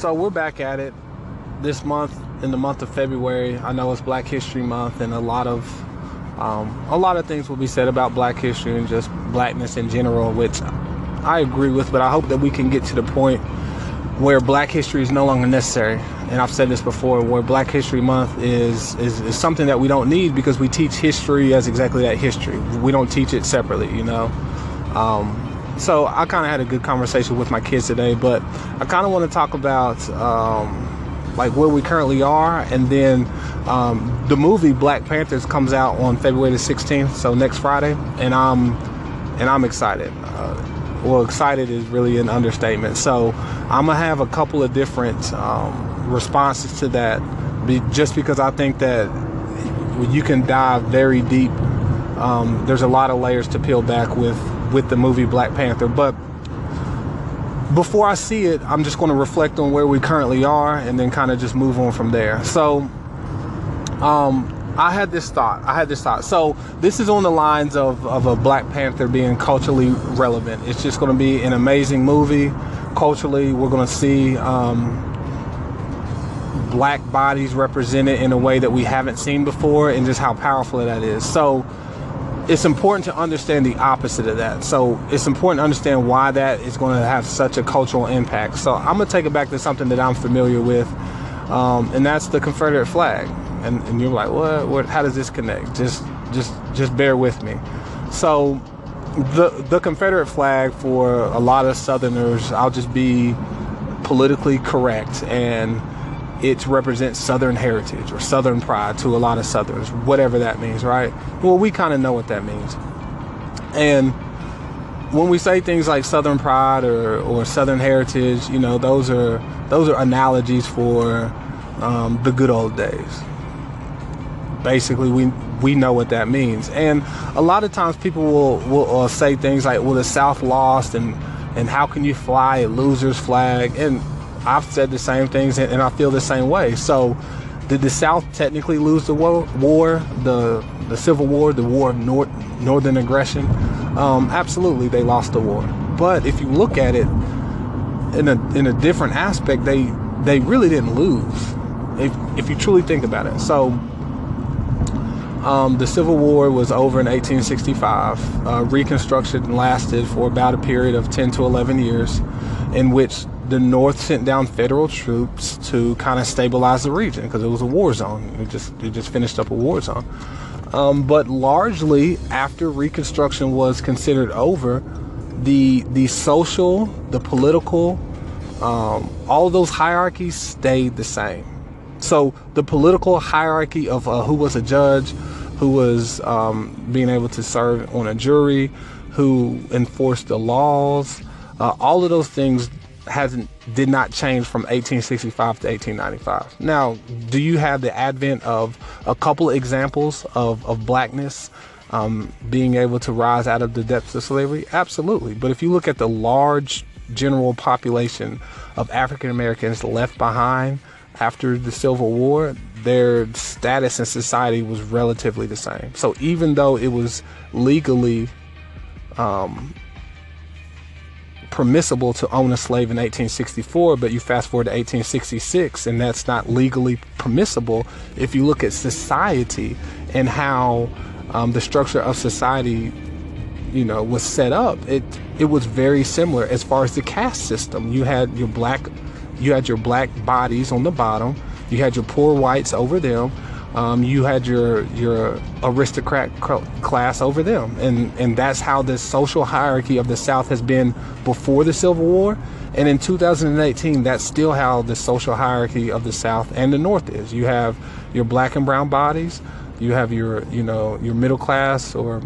So we're back at it this month in the month of February. I know it's Black History Month, and a lot of um, a lot of things will be said about Black history and just blackness in general, which I agree with. But I hope that we can get to the point where Black history is no longer necessary. And I've said this before, where Black History Month is, is is something that we don't need because we teach history as exactly that history. We don't teach it separately, you know. Um, so I kind of had a good conversation with my kids today, but I kind of want to talk about um, like where we currently are, and then um, the movie Black Panthers comes out on February the 16th, so next Friday, and I'm and I'm excited. Uh, well, excited is really an understatement. So I'm gonna have a couple of different um, responses to that, just because I think that you can dive very deep. Um, there's a lot of layers to peel back with with the movie Black Panther. But before I see it, I'm just going to reflect on where we currently are and then kind of just move on from there. So, um, I had this thought. I had this thought. So this is on the lines of, of a Black Panther being culturally relevant. It's just going to be an amazing movie. Culturally, we're going to see um, black bodies represented in a way that we haven't seen before, and just how powerful that is. So it's important to understand the opposite of that. So it's important to understand why that is going to have such a cultural impact. So I'm going to take it back to something that I'm familiar with, um, and that's the Confederate flag. And, and you're like, what, what? How does this connect? Just, just, just bear with me. So the the Confederate flag for a lot of Southerners, I'll just be politically correct and it represents Southern heritage or Southern pride to a lot of Southerners, whatever that means, right? Well, we kind of know what that means. And when we say things like Southern pride or, or Southern heritage, you know, those are those are analogies for um, the good old days. Basically, we we know what that means, and a lot of times people will will uh, say things like, "Well, the South lost," and and how can you fly a loser's flag? And I've said the same things and, and I feel the same way. So, did the South technically lose the war, war the the Civil War, the War of North, Northern Aggression? Um, absolutely, they lost the war. But if you look at it in a in a different aspect, they they really didn't lose. If if you truly think about it, so. Um, the Civil War was over in 1865. Uh, Reconstruction lasted for about a period of 10 to 11 years, in which the North sent down federal troops to kind of stabilize the region because it was a war zone. It just it just finished up a war zone. Um, but largely, after Reconstruction was considered over, the the social, the political, um, all those hierarchies stayed the same. So the political hierarchy of uh, who was a judge, who was um, being able to serve on a jury, who enforced the laws, uh, all of those things hasn't did not change from 1865 to 1895. Now, do you have the advent of a couple examples of, of blackness um, being able to rise out of the depths of slavery? Absolutely. But if you look at the large general population of African Americans left behind after the Civil War, their status in society was relatively the same. So even though it was legally um, permissible to own a slave in 1864, but you fast forward to 1866, and that's not legally permissible. If you look at society and how um, the structure of society, you know, was set up, it it was very similar as far as the caste system. You had your black, you had your black bodies on the bottom. You had your poor whites over them um, you had your your aristocrat class over them, and and that's how the social hierarchy of the South has been before the Civil War, and in 2018, that's still how the social hierarchy of the South and the North is. You have your black and brown bodies, you have your you know your middle class or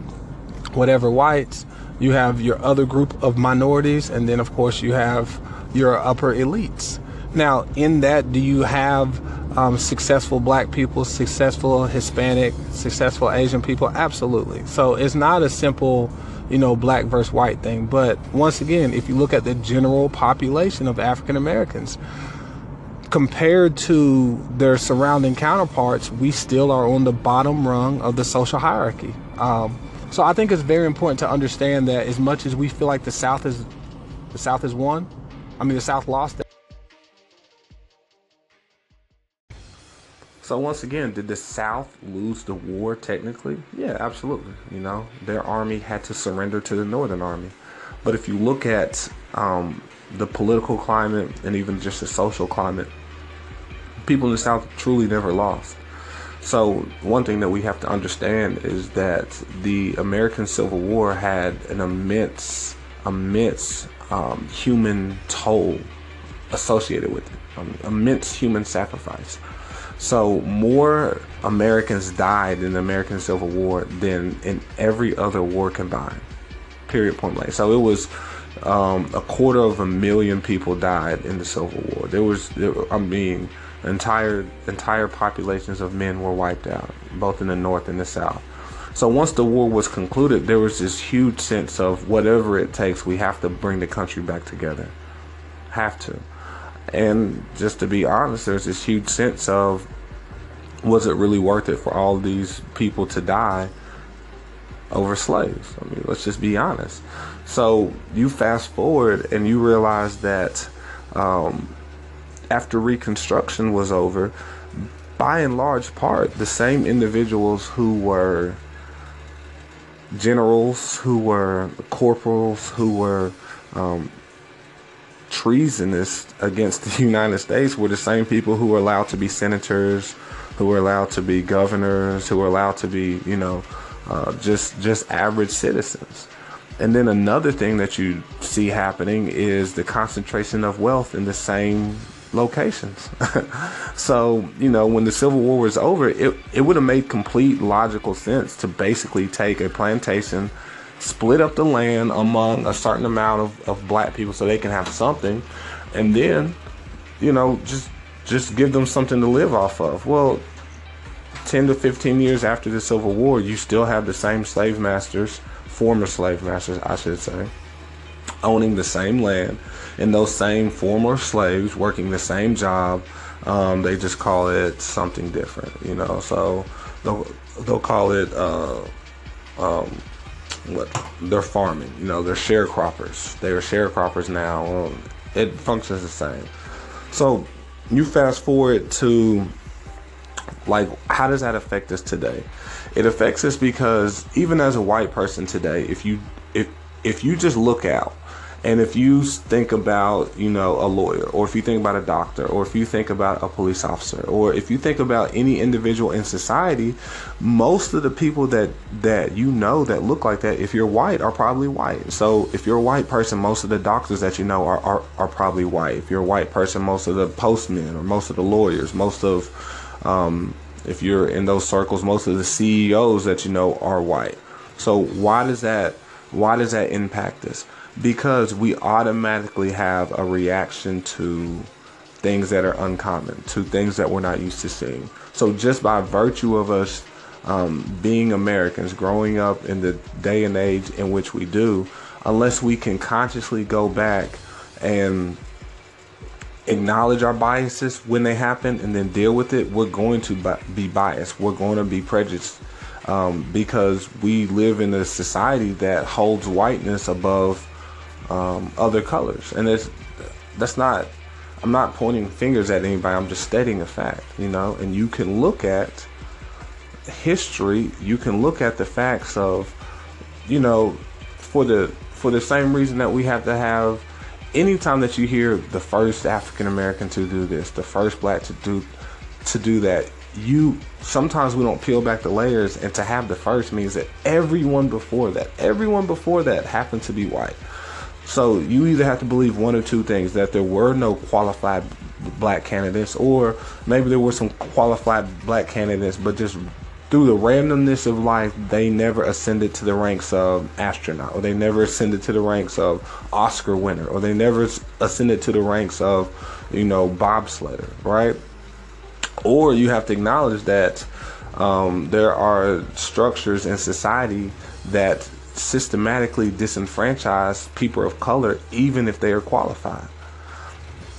whatever whites, you have your other group of minorities, and then of course you have your upper elites. Now, in that, do you have um, successful black people, successful Hispanic, successful Asian people? Absolutely. So it's not a simple, you know, black versus white thing. But once again, if you look at the general population of African Americans, compared to their surrounding counterparts, we still are on the bottom rung of the social hierarchy. Um, so I think it's very important to understand that as much as we feel like the South is the South is won, I mean the South lost So once again, did the South lose the war technically? Yeah, absolutely. You know, their army had to surrender to the Northern Army. But if you look at um, the political climate and even just the social climate, people in the South truly never lost. So one thing that we have to understand is that the American Civil War had an immense, immense um, human toll associated with it, um, immense human sacrifice. So more Americans died in the American Civil War than in every other war combined. Period. Point blank. So it was um, a quarter of a million people died in the Civil War. There was, there, I mean, entire entire populations of men were wiped out, both in the North and the South. So once the war was concluded, there was this huge sense of whatever it takes, we have to bring the country back together. Have to. And just to be honest, there's this huge sense of was it really worth it for all these people to die over slaves? I mean, let's just be honest. So you fast forward and you realize that um, after Reconstruction was over, by and large part, the same individuals who were generals, who were corporals, who were um, treasonous against the United States were the same people who were allowed to be senators, who were allowed to be governors, who were allowed to be, you know, uh, just just average citizens. And then another thing that you see happening is the concentration of wealth in the same locations. so, you know, when the Civil War was over, it, it would have made complete logical sense to basically take a plantation, split up the land among a certain amount of, of black people so they can have something, and then, you know, just just give them something to live off of. Well, 10 to 15 years after the Civil War, you still have the same slave masters former slave masters, I should say, owning the same land and those same former slaves working the same job. Um, they just call it something different, you know. So they'll they'll call it uh, um, what they're farming. You know, they're sharecroppers. They are sharecroppers now. Um, it functions the same. So you fast forward to like, how does that affect us today? It affects us because even as a white person today, if you if if you just look out and if you think about, you know, a lawyer, or if you think about a doctor, or if you think about a police officer, or if you think about any individual in society, most of the people that that you know that look like that, if you're white, are probably white. So if you're a white person, most of the doctors that you know are are, are probably white. If you're a white person, most of the postmen or most of the lawyers, most of um, if you're in those circles, most of the CEOs that you know are white. So why does that why does that impact us? Because we automatically have a reaction to things that are uncommon, to things that we're not used to seeing. So just by virtue of us um, being Americans, growing up in the day and age in which we do, unless we can consciously go back and acknowledge our biases when they happen and then deal with it, we're going to be biased. We're going to be prejudiced um, because we live in a society that holds whiteness above um, other colors, and it's that's not. I'm not pointing fingers at anybody. I'm just stating a fact, you know. And you can look at history. You can look at the facts of, you know, for the for the same reason that we have to have anytime that you hear the first African American to do this, the first black to do to do that, you sometimes we don't peel back the layers and to have the first means that everyone before that, everyone before that happened to be white. So you either have to believe one or two things that there were no qualified black candidates or maybe there were some qualified black candidates but just through the randomness of life, they never ascended to the ranks of astronaut, or they never ascended to the ranks of Oscar winner, or they never ascended to the ranks of, you know, bobsledder, right? Or you have to acknowledge that um, there are structures in society that systematically disenfranchise people of color, even if they are qualified.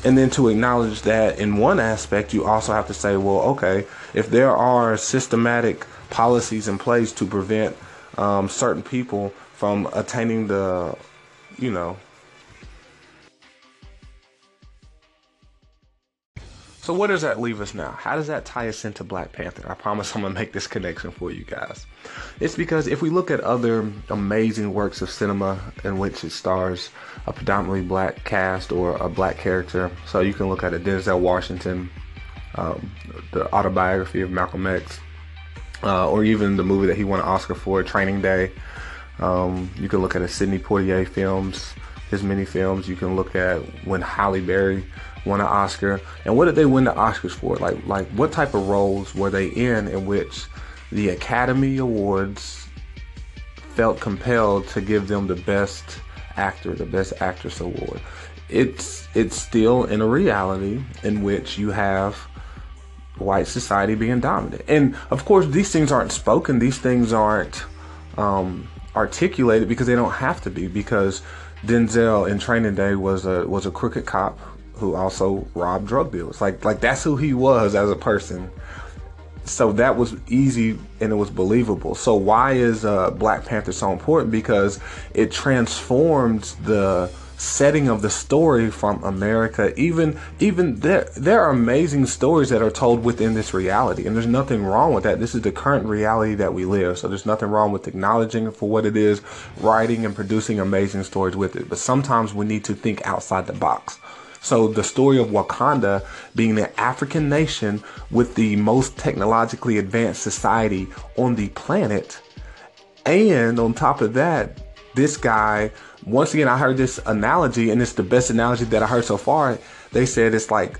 And then to acknowledge that in one aspect, you also have to say, well, okay, if there are systematic policies in place to prevent um, certain people from attaining the, you know, So where does that leave us now? How does that tie us into Black Panther? I promise I'm gonna make this connection for you guys. It's because if we look at other amazing works of cinema in which it stars a predominantly black cast or a black character, so you can look at a Denzel Washington, um, the autobiography of Malcolm X, uh, or even the movie that he won an Oscar for, Training Day. Um, you can look at a Sidney Poitier films, his many films. You can look at when Halle Berry won an Oscar, and what did they win the Oscars for? Like, like what type of roles were they in in which the Academy Awards felt compelled to give them the best actor, the best actress award? It's it's still in a reality in which you have white society being dominant, and of course these things aren't spoken. These things aren't um, articulated because they don't have to be because Denzel in Training Day was a was a crooked cop who also robbed drug dealers. Like like that's who he was as a person. So that was easy and it was believable. So why is uh, Black Panther so important? Because it transformed the setting of the story from America. Even even there there are amazing stories that are told within this reality, and there's nothing wrong with that. This is the current reality that we live. So there's nothing wrong with acknowledging for what it is, writing and producing amazing stories with it. But sometimes we need to think outside the box. So the story of Wakanda being the African nation with the most technologically advanced society on the planet. And on top of that, this guy once again, I heard this analogy, and it's the best analogy that I heard so far. They said it's like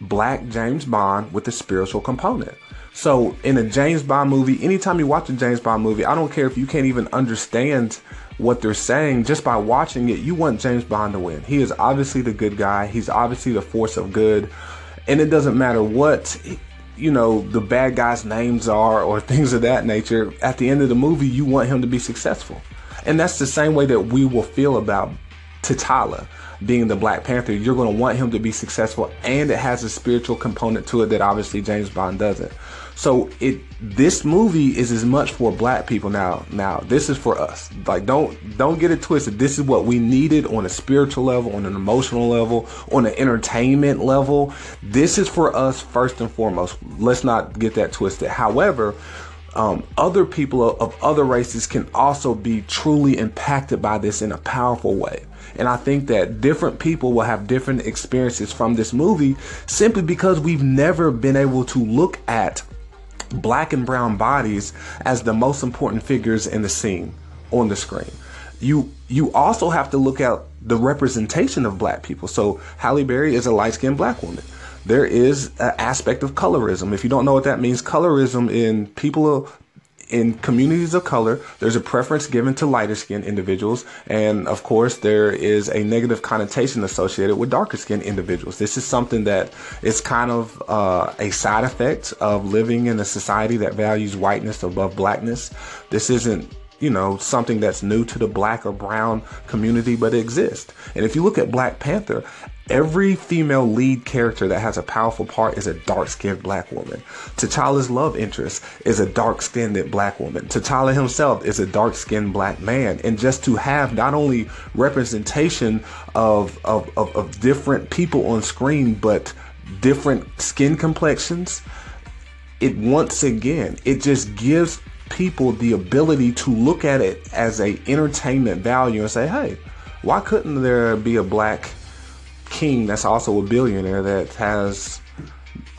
black James Bond with a spiritual component. So in a James Bond movie, anytime you watch a James Bond movie, I don't care if you can't even understand what they're saying, just by watching it, you want James Bond to win. He is obviously the good guy. He's obviously the force of good. And it doesn't matter what you know the bad guys' names are or things of that nature. At the end of the movie, you want him to be successful. And that's the same way that we will feel about T'Challa being the Black Panther. You're going to want him to be successful, and it has a spiritual component to it that obviously James Bond doesn't. So it this movie is as much for black people now. Now this is for us. Like don't don't get it twisted. This is what we needed on a spiritual level, on an emotional level, on an entertainment level. This is for us first and foremost. Let's not get that twisted. However, um, other people of other races can also be truly impacted by this in a powerful way. And I think that different people will have different experiences from this movie simply because we've never been able to look at black and brown bodies as the most important figures in the scene on the screen. You you also have to look at the representation of black people. So Halle Berry is a light-skinned black woman there is an aspect of colorism. If you don't know what that means, colorism in people in communities of color, there's a preference given to lighter skinned individuals. And of course, there is a negative connotation associated with darker skinned individuals. This is something that is kind of uh, a side effect of living in a society that values whiteness above blackness. This isn't you know, something that's new to the black or brown community, but it exists. And if you look at Black Panther, every female lead character that has a powerful part is a dark skinned black woman. T'Challa's love interest is a dark skinned black woman. T'Challa himself is a dark skinned black man. And just to have not only representation of, of, of, of different people on screen, but different skin complexions, it once again, it just gives people the ability to look at it as a entertainment value and say, hey, why couldn't there be a black king that's also a billionaire that has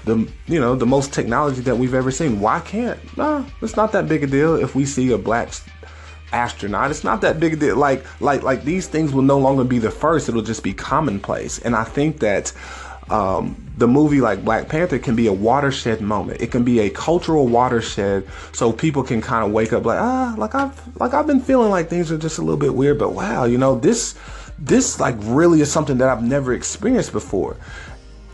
the you know the most technology that we've ever seen? Why can't? No, it's not that big a deal if we see a black astronaut. It's not that big a deal. Like like like these things will no longer be the first. It'll just be commonplace. And I think that um, the movie like Black Panther can be a watershed moment. It can be a cultural watershed, so people can kind of wake up like ah, like I've like I've been feeling like things are just a little bit weird, but wow, you know this this like really is something that I've never experienced before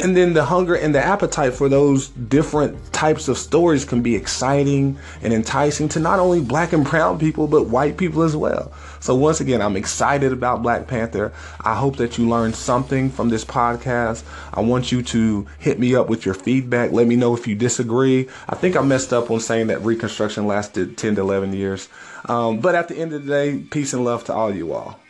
and then the hunger and the appetite for those different types of stories can be exciting and enticing to not only black and brown people but white people as well. So once again i'm excited about black panther. I hope that you learned something from this podcast. I want you to hit me up with your feedback. Let me know if you disagree. I think i messed up on saying that reconstruction lasted 10 to 11 years. Um, but at the end of the day peace and love to all you all